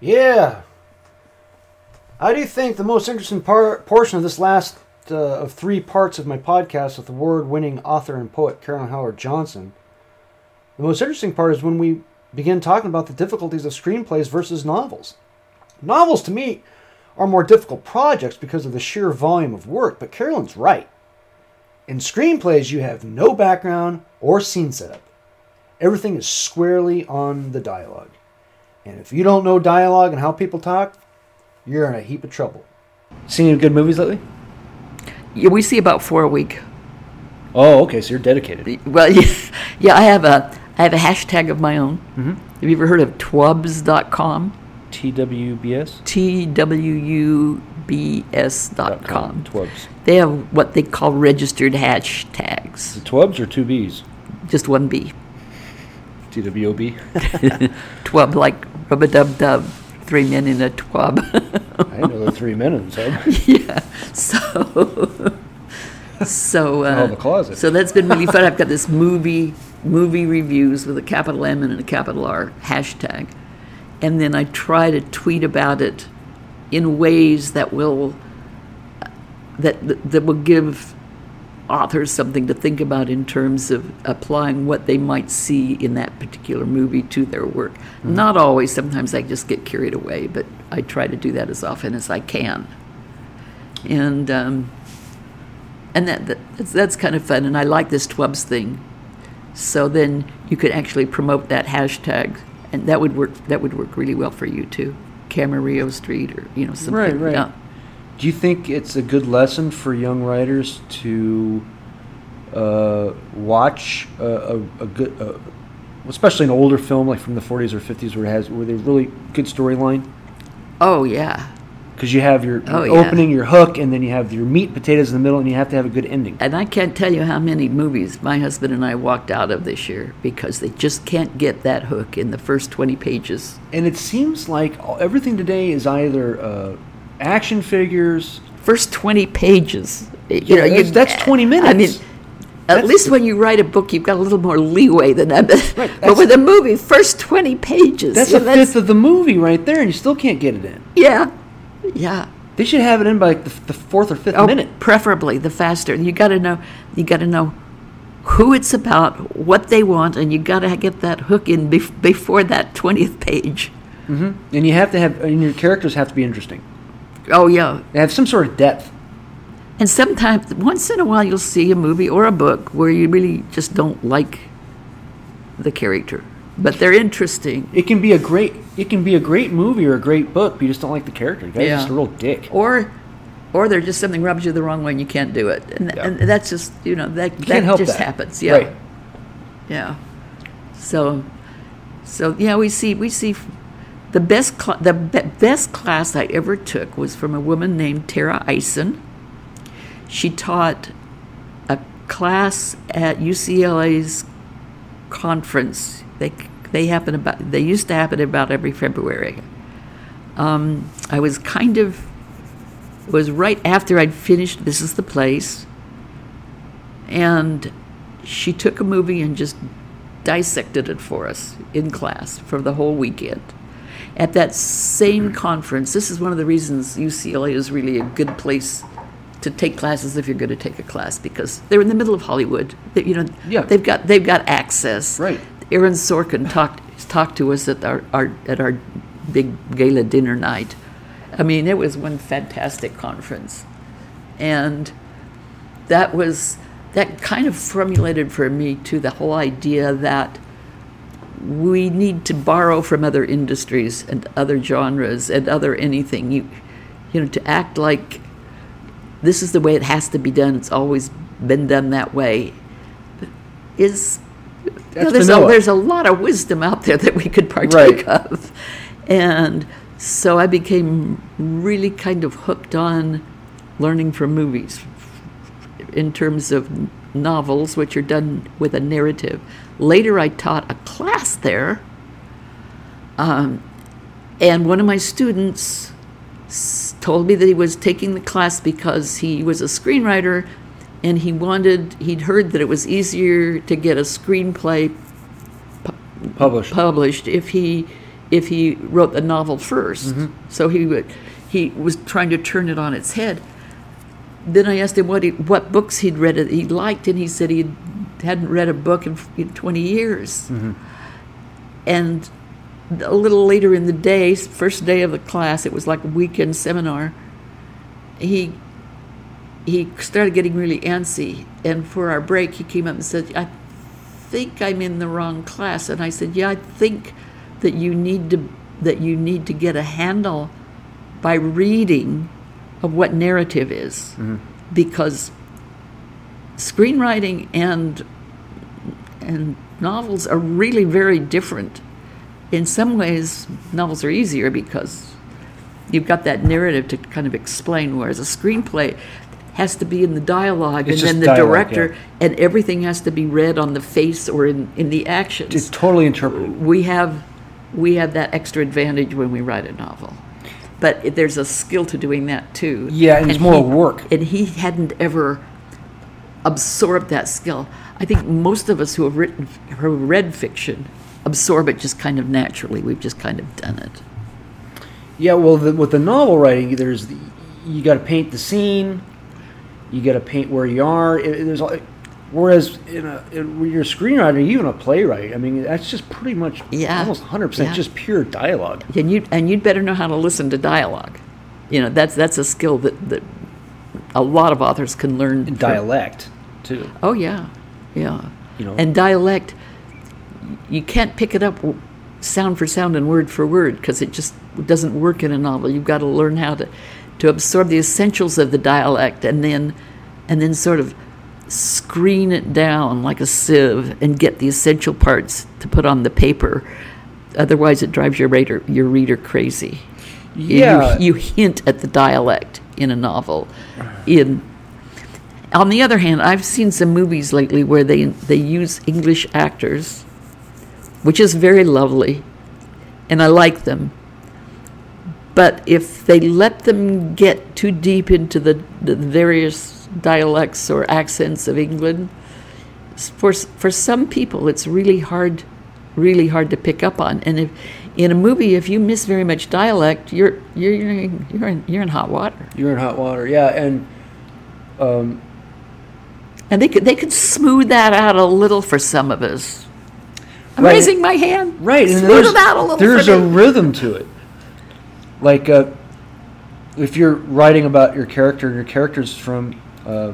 Yeah. I do think the most interesting par- portion of this last uh, of three parts of my podcast with award-winning author and poet Carolyn Howard Johnson, the most interesting part is when we begin talking about the difficulties of screenplays versus novels. Novels, to me, are more difficult projects because of the sheer volume of work, but Carolyn's right. In screenplays, you have no background or scene setup. Everything is squarely on the dialogue. And if you don't know dialogue and how people talk, you're in a heap of trouble. Seen any good movies lately? Yeah, we see about four a week. Oh, okay, so you're dedicated. Well, yeah, yeah I have a I have a hashtag of my own. Mm-hmm. Have you ever heard of twubs.com? TWBS? T W U B S dot com. Twubs. They have what they call registered hashtags. The Twubs or two B's? Just one B. TWOB? Twub like rub a dub dub. Three men in a twub. I know the three men in tub. yeah. So. So. Uh, Oh, the closet. So that's been really fun. I've got this movie movie reviews with a capital M and a capital R hashtag, and then I try to tweet about it in ways that will that that, that will give authors something to think about in terms of applying what they might see in that particular movie to their work. Not always. Sometimes I just get carried away, but I try to do that as often as I can. And um, and that, that that's, that's kind of fun. And I like this Twubs thing. So then you could actually promote that hashtag, and that would work. That would work really well for you too, Camarillo Street, or you know something. Right, right. Yeah. Do you think it's a good lesson for young writers to uh, watch a, a, a good, uh, especially an older film like from the 40s or 50s where it has where they really good storyline? Oh yeah. Because you have your, Oh, your yeah. opening, your hook, and then you have your meat potatoes in the middle, and you have to have a good ending. And I can't tell you how many movies my husband and I walked out of this year because they just can't get that hook in the first 20 pages. And it seems like everything today is either uh, action figures. First 20 pages. You Yeah, know, that's- that's 20 I mean, minutes. at That's- least when you write a book, you've got a little more leeway than that. Right, but with a movie, first 20 pages. That's you a know, fifth of the movie right there, and you still can't get it in. Yeah. Yeah. They should have it in by like the, the fourth or fifth Oh, minute. preferably the faster. And you got to know. You got to know who it's about, what they want, and you got to get that hook in bef- before that twentieth page. Mm-hmm. And you have to have, and your characters have to be interesting. Oh yeah. They have some sort of depth. And sometimes, once in a while, you'll see a movie or a book where you really just don't like the character, but they're interesting. It can be a great, it can be a great movie or a great book, but you just don't like the character. Guy's Yeah. just a real dick. Or, or they're just something rubs you the wrong way and you can't do it, and, Yeah. and that's just you know that You that just that. happens. Yeah. Right. Yeah. So, so yeah, we see we see the best cl- the be- best class I ever took was from a woman named Tara Eisen. She taught a class at UCLA's conference. They they happen about they used to happen about every February. Um, I was kind of was right after I'd finished This Is the Place, and she took a movie and just dissected it for us in class for the whole weekend. At that same conference, this is one of the reasons UCLA is really a good place to take classes if you're going to take a class because they're in the middle of Hollywood. They, you know, Yeah. they've got they've got access. Right. Aaron Sorkin talked talked to us at our, our at our big gala dinner night. I mean, it was one fantastic conference, and that was that kind of formulated for me too the whole idea that we need to borrow from other industries and other genres and other anything. You you know to act like this is the way it has to be done it's always been done that way is you know, there's, a, there's a lot of wisdom out there that we could partake Right. of. And so i became really kind of hooked on learning from movies in terms of novels, which are done with a narrative. Later, I taught a class there, um, and one of my students told me that he was taking the class because he was a screenwriter and he wanted, he'd heard that it was easier to get a screenplay Published. published if he if he wrote the novel 1st So he would, he was trying to turn it on its head. Then I asked him what he, what books he'd read that he liked, and he said he hadn't read a book in, in 20 years. Mm-hmm. And a little later in the day, first day of the class, it was like a weekend seminar. He he started getting really antsy, and for our break, he came up and said, "I think I'm in the wrong class." And I said, "Yeah, I think that you need to that you need to get a handle by reading of what narrative is, because screenwriting and and novels are really very different. In some ways, novels are easier because you've got that narrative to kind of explain, whereas a screenplay has to be in the dialogue It's and then the dialogue, director, yeah. and everything has to be read on the face or in, in the actions. It's totally interpreted. we have we have that extra advantage when we write a novel. But there's a skill to doing that too. Yeah, and it's more he- work. And he hadn't ever absorbed that skill. I think most of us who have written who have read fiction absorb it just kind of naturally. We've just kind of done it. Yeah, well, the, with the novel writing, there's the, you got to paint the scene, you got to paint where you are. It, there's all, whereas in a in, when you're a screenwriter, even a playwright, I mean, that's just pretty much Yeah. almost 100 percent just pure dialogue. And you and you'd better know how to listen to dialogue. You know, that's that's a skill that, that a lot of authors can learn. And from- dialect too. Oh yeah, yeah. You know. and dialect, you can't pick it up sound for sound and word for word because it just doesn't work in a novel. You've got to learn how to to absorb the essentials of the dialect and then and then sort of screen it down like a sieve and get the essential parts to put on the paper. Otherwise, it drives your reader your reader crazy. You- Yeah. you, you hint at the dialect in a novel. In on the other hand, I've seen some movies lately where they they use English actors, which is very lovely, and I like them. But if they let them get too deep into the, the various dialects or accents of England, for for some people, it's really hard, really hard to pick up on. And if in a movie, if you miss very much dialect, you're you're you're in, you're in, you're in hot water. You're in hot water, yeah, and um, And they could they could smooth that out a little for some of us. I'm Right. raising my hand. Right, and smooth there's, it out a little. there's a me. rhythm to it. Like uh, if you're writing about your character, and your character's from, uh,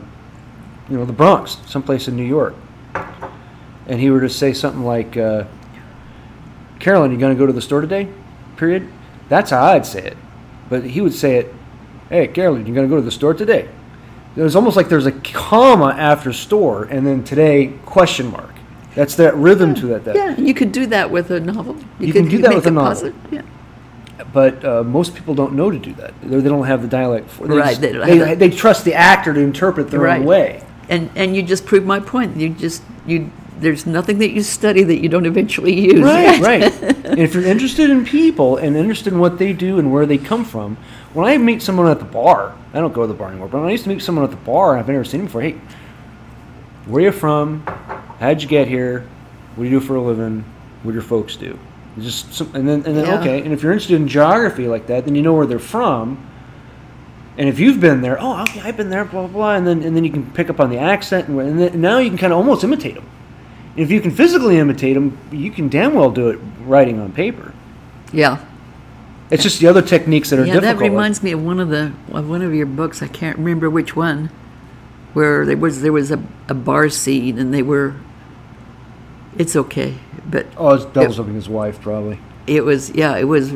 you know, the Bronx, someplace in New York, and he were to say something like, uh, "Carolyn, you gonna go to the store today?" Period. That's how I'd say it, but he would say it, "Hey, Carolyn, you gonna go to the store today?" It was almost like there's a comma after store, and then today question mark. That's that rhythm to that. that Yeah, you could do that with a novel. You can could do that with a novel. posit- Yeah. But uh, most people don't know to do that. They, don't have the dialect for they Right, just- they They, they, trust the actor to interpret their Right. own way. And and you just proved my point. You just you there's nothing that you study that you don't eventually use. Right, right. and if you're interested in people and interested in what they do and where they come from, when I meet someone at the bar, I don't go to the bar anymore, but when I used to meet someone at the bar and I've never seen him before, hey, where are you from? How'd you get here? What do you do for a living? What do your folks do? Just some, and then and then Yeah. okay, and if you're interested in geography like that, then you know where they're from. And if you've been there, oh, okay, I've been there, blah blah blah, and then and then you can pick up on the accent, and, and then, now you can kind of almost imitate them. If you can physically imitate them, you can damn well do it writing on paper. Yeah. It's just the other techniques that are Yeah, difficult. that reminds me of one of the of one of your books. I can't remember which one, where there was there was a, a bar scene and they were. It's okay, but oh, it's Devil's Whipping his wife, probably. it was yeah, it was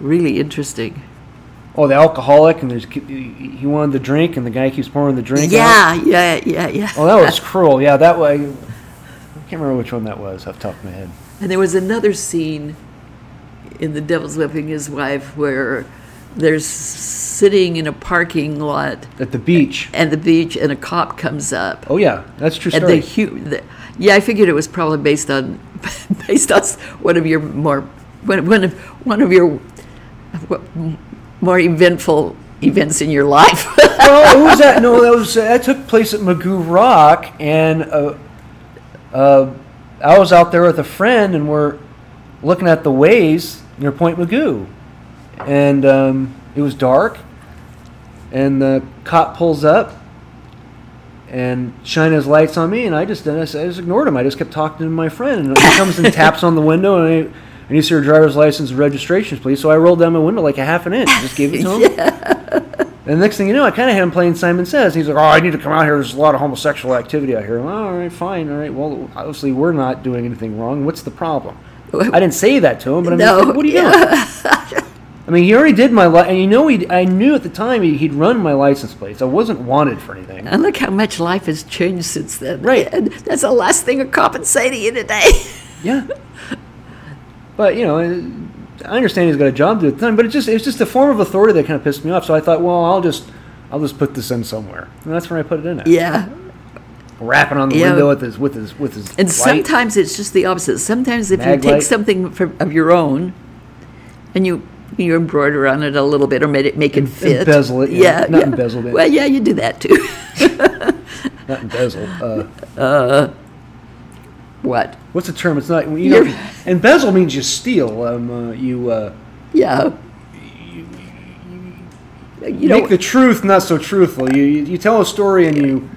really interesting. Oh, the alcoholic, and there's he wanted the drink, and the guy keeps pouring the drink. out. Yeah, yeah, yeah, yeah. Oh, that was cruel. Yeah, that way. I can't remember which one that was off the top of my head. And there was another scene in The Devil's Whipping His Wife where there's sitting in a parking lot At the beach. and the beach and a cop comes up. Oh yeah, that's true And story. the, hu- the yeah, I figured it was probably based on based on one of your more one, of one of your more eventful events in your life. well, who was that? No, that was that took place at Mugu Rock, and uh, uh, I was out there with a friend, and we're looking at the ways near Point Mugu, and um, it was dark, and the cop pulls up and shine his lights on me, and I just I just ignored him. I just kept talking to my friend, and he comes and taps on the window, and I. And you see her driver's license and registration, please. So I rolled down my window like a half an inch and just gave it to him. And the next thing you know, I kind of had him playing Simon Says. And He's like, "Oh, I need to come out here. There's a lot of homosexual activity out here." Well, all right, fine, all right. Well, obviously we're not doing anything wrong. What's the problem? I didn't say that to him, but I'm No, like, "What are you doing?" I mean, he already did my li- and you know, he I knew at the time he, he'd run my license plates. I wasn't wanted for anything. And look how much life has changed since then. Right. And that's the last thing a cop would say to you today. Yeah. But you know, I understand he's got a job to do at the time, but it just it's just a form of authority that kind of pissed me off. So I thought, well, I'll just I'll just put this in somewhere, and that's where I put it in. At. yeah. Rapping on the Yeah. window with his with his with his And light. sometimes it's just the opposite. Sometimes if you Mag take light. something from, of your own and you you embroider on it a little bit or make it, make it fit. embezzle it, yeah. Yeah. Not yeah. embezzle it. Well, yeah, you do that too. not embezzle. Uh, what? what's the term? It's not you know, You're- embezzle means you steal. Um, uh, you uh, Yeah. You make the truth not so truthful. You, you you tell a story and you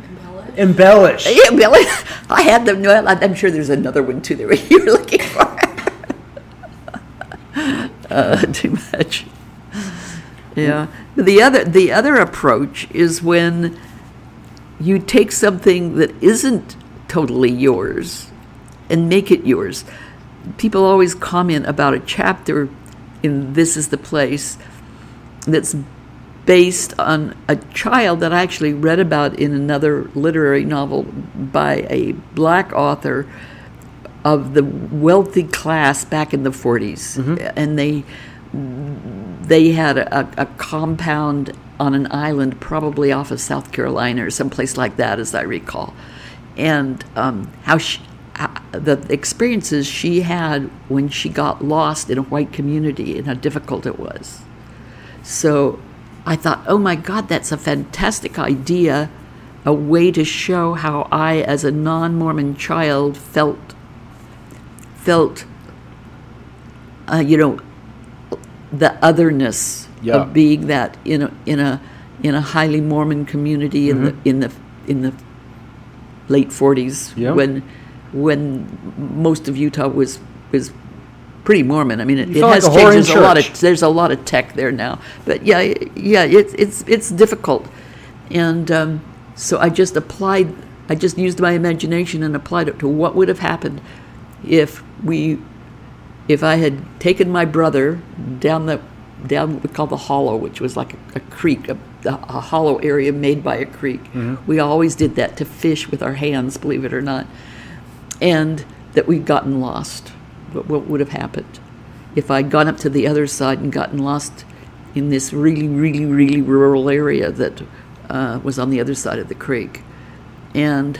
embellish. yeah, Billy, I had them. Well, I'm sure there's another one too that you were looking for. uh, too much. Yeah. The other the other approach is when you take something that isn't totally yours and make it yours. People always comment about a chapter in This is the Place that's based on a child that I actually read about in another literary novel by a black author of the wealthy class back in the 40s. And they they had a, a compound on an island, probably off of South Carolina or someplace like that, as I recall. And um, how she, uh, the experiences she had when she got lost in a white community and how difficult it was. So I thought, oh my God, that's a fantastic idea, a way to show how I, as a non Mormon child, felt felt, uh, you know, the otherness Yeah. of being that in a in a in a highly Mormon community in the in the in the late 40s Yeah. when when most of Utah was was pretty Mormon. I mean, it, it has like changed. There's a lot of there's a lot of tech there now, but yeah, yeah, it's it's it's difficult, and um, so I just applied. I just used my imagination and applied it to what would have happened if we, if I had taken my brother down the down what we call the hollow, which was like a, a creek, a, a hollow area made by a creek. We always did that to fish with our hands, believe it or not, and that we'd gotten lost. What, what would have happened if I'd gone up to the other side and gotten lost in this really, really, really rural area that uh, was on the other side of the creek, and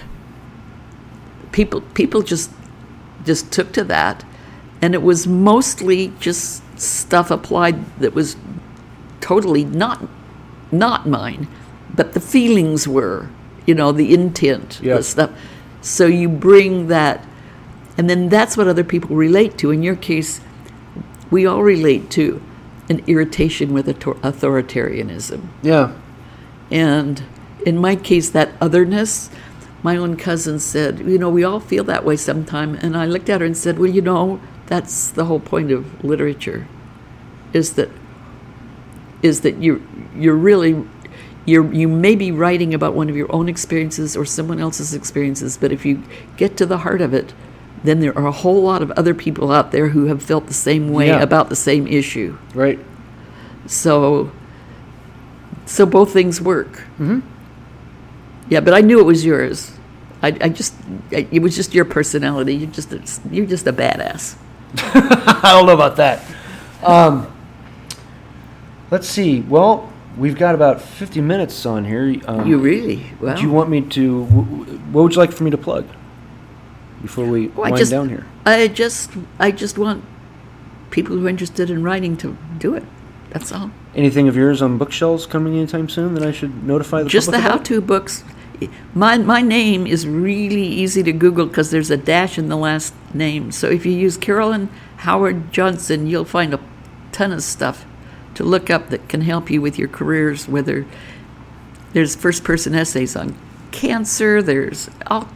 people people just just took to that, and it was mostly just stuff applied that was totally not not mine, but the feelings were, you know, the intent, Yeah. the stuff. So you bring that, and then that's what other people relate to. In your case, we all relate to an irritation with authoritarianism. Yeah. And in my case, that otherness, my own cousin said, you know, we all feel that way sometime. And I looked at her and said, well, you know, that's the whole point of literature, is that is that you're you're really you're you may be writing about one of your own experiences or someone else's experiences, but if you get to the heart of it, then there are a whole lot of other people out there who have felt the same way Yeah. about the same issue. Right. So, so both things work. Mm-hmm. Yeah, but I knew it was yours. I, I just, I, it was just your personality. You're just, a, you're just a badass. I don't know about that. Um, let's see. Well, we've got about 50 minutes on here. Um, You really? Well, Do you want me to? wh- wh- What would you like for me to plug before we well, wind just, down here? I just, I just want people who are interested in writing to do it. That's all. Anything of yours on bookshelves coming anytime soon that I should notify the just the about? how-to books. My my name is really easy to Google because there's a dash in the last name. So if you use Carolyn Howard Johnson, you'll find a ton of stuff to look up that can help you with your careers. Whether there's first person essays on cancer, there's all.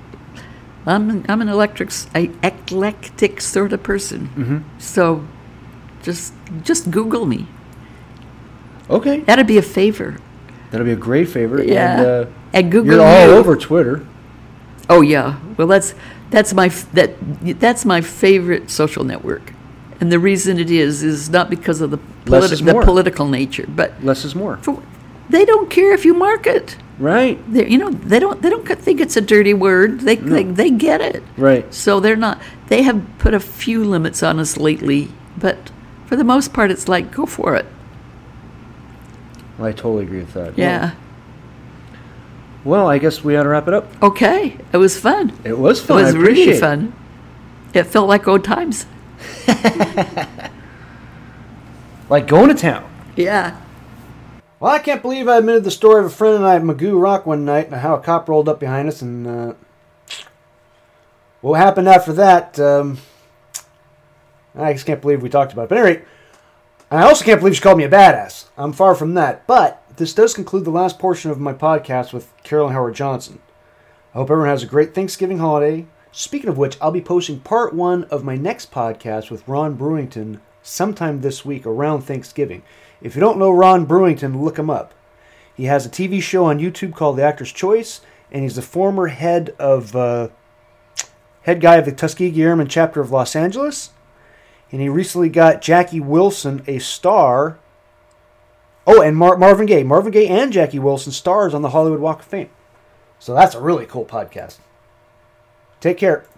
I'm I'm an electric eclectic sort of person. Mm-hmm. So just just Google me. Okay, That'd be a favor. that'll be a great favor. Yeah. And, uh, And Google you're all over Twitter. Oh yeah. Well, that's that's my that that's my favorite social network, and the reason it is is not because of the politi- the political nature, but Less is more. for, they don't care if you mark it. Right. They, you know, they don't they don't think it's a dirty word. They, they they get it. Right. So they're not. They have put a few limits on us lately, but for the most part, it's like go for it. I totally agree with that. Yeah. Well, I guess we ought to wrap it up. Okay. It was fun. It was fun. It was I really appreciate it. fun. It felt like old times. Like going to town. Yeah. Well, I can't believe I admitted the story of a friend and I at Mugu Rock one night and how a cop rolled up behind us and uh, what happened after that. Um, I just can't believe we talked about it. But anyway, I also can't believe she called me a badass. I'm far from that. But this does conclude the last portion of my podcast with Carolyn Howard Johnson. I hope everyone has a great Thanksgiving holiday. Speaking of which, I'll be posting part one of my next podcast with Ron Brewington sometime this week around Thanksgiving. If you don't know Ron Brewington, look him up. He has a TV show on YouTube called The Actor's Choice, and he's the former head of uh, head guy of the Tuskegee Airmen chapter of Los Angeles. And he recently got Jackie Wilson a star. Oh, and Mar- Marvin Gaye. Marvin Gaye and Jackie Wilson stars on the Hollywood Walk of Fame. So that's a really cool podcast. Take care.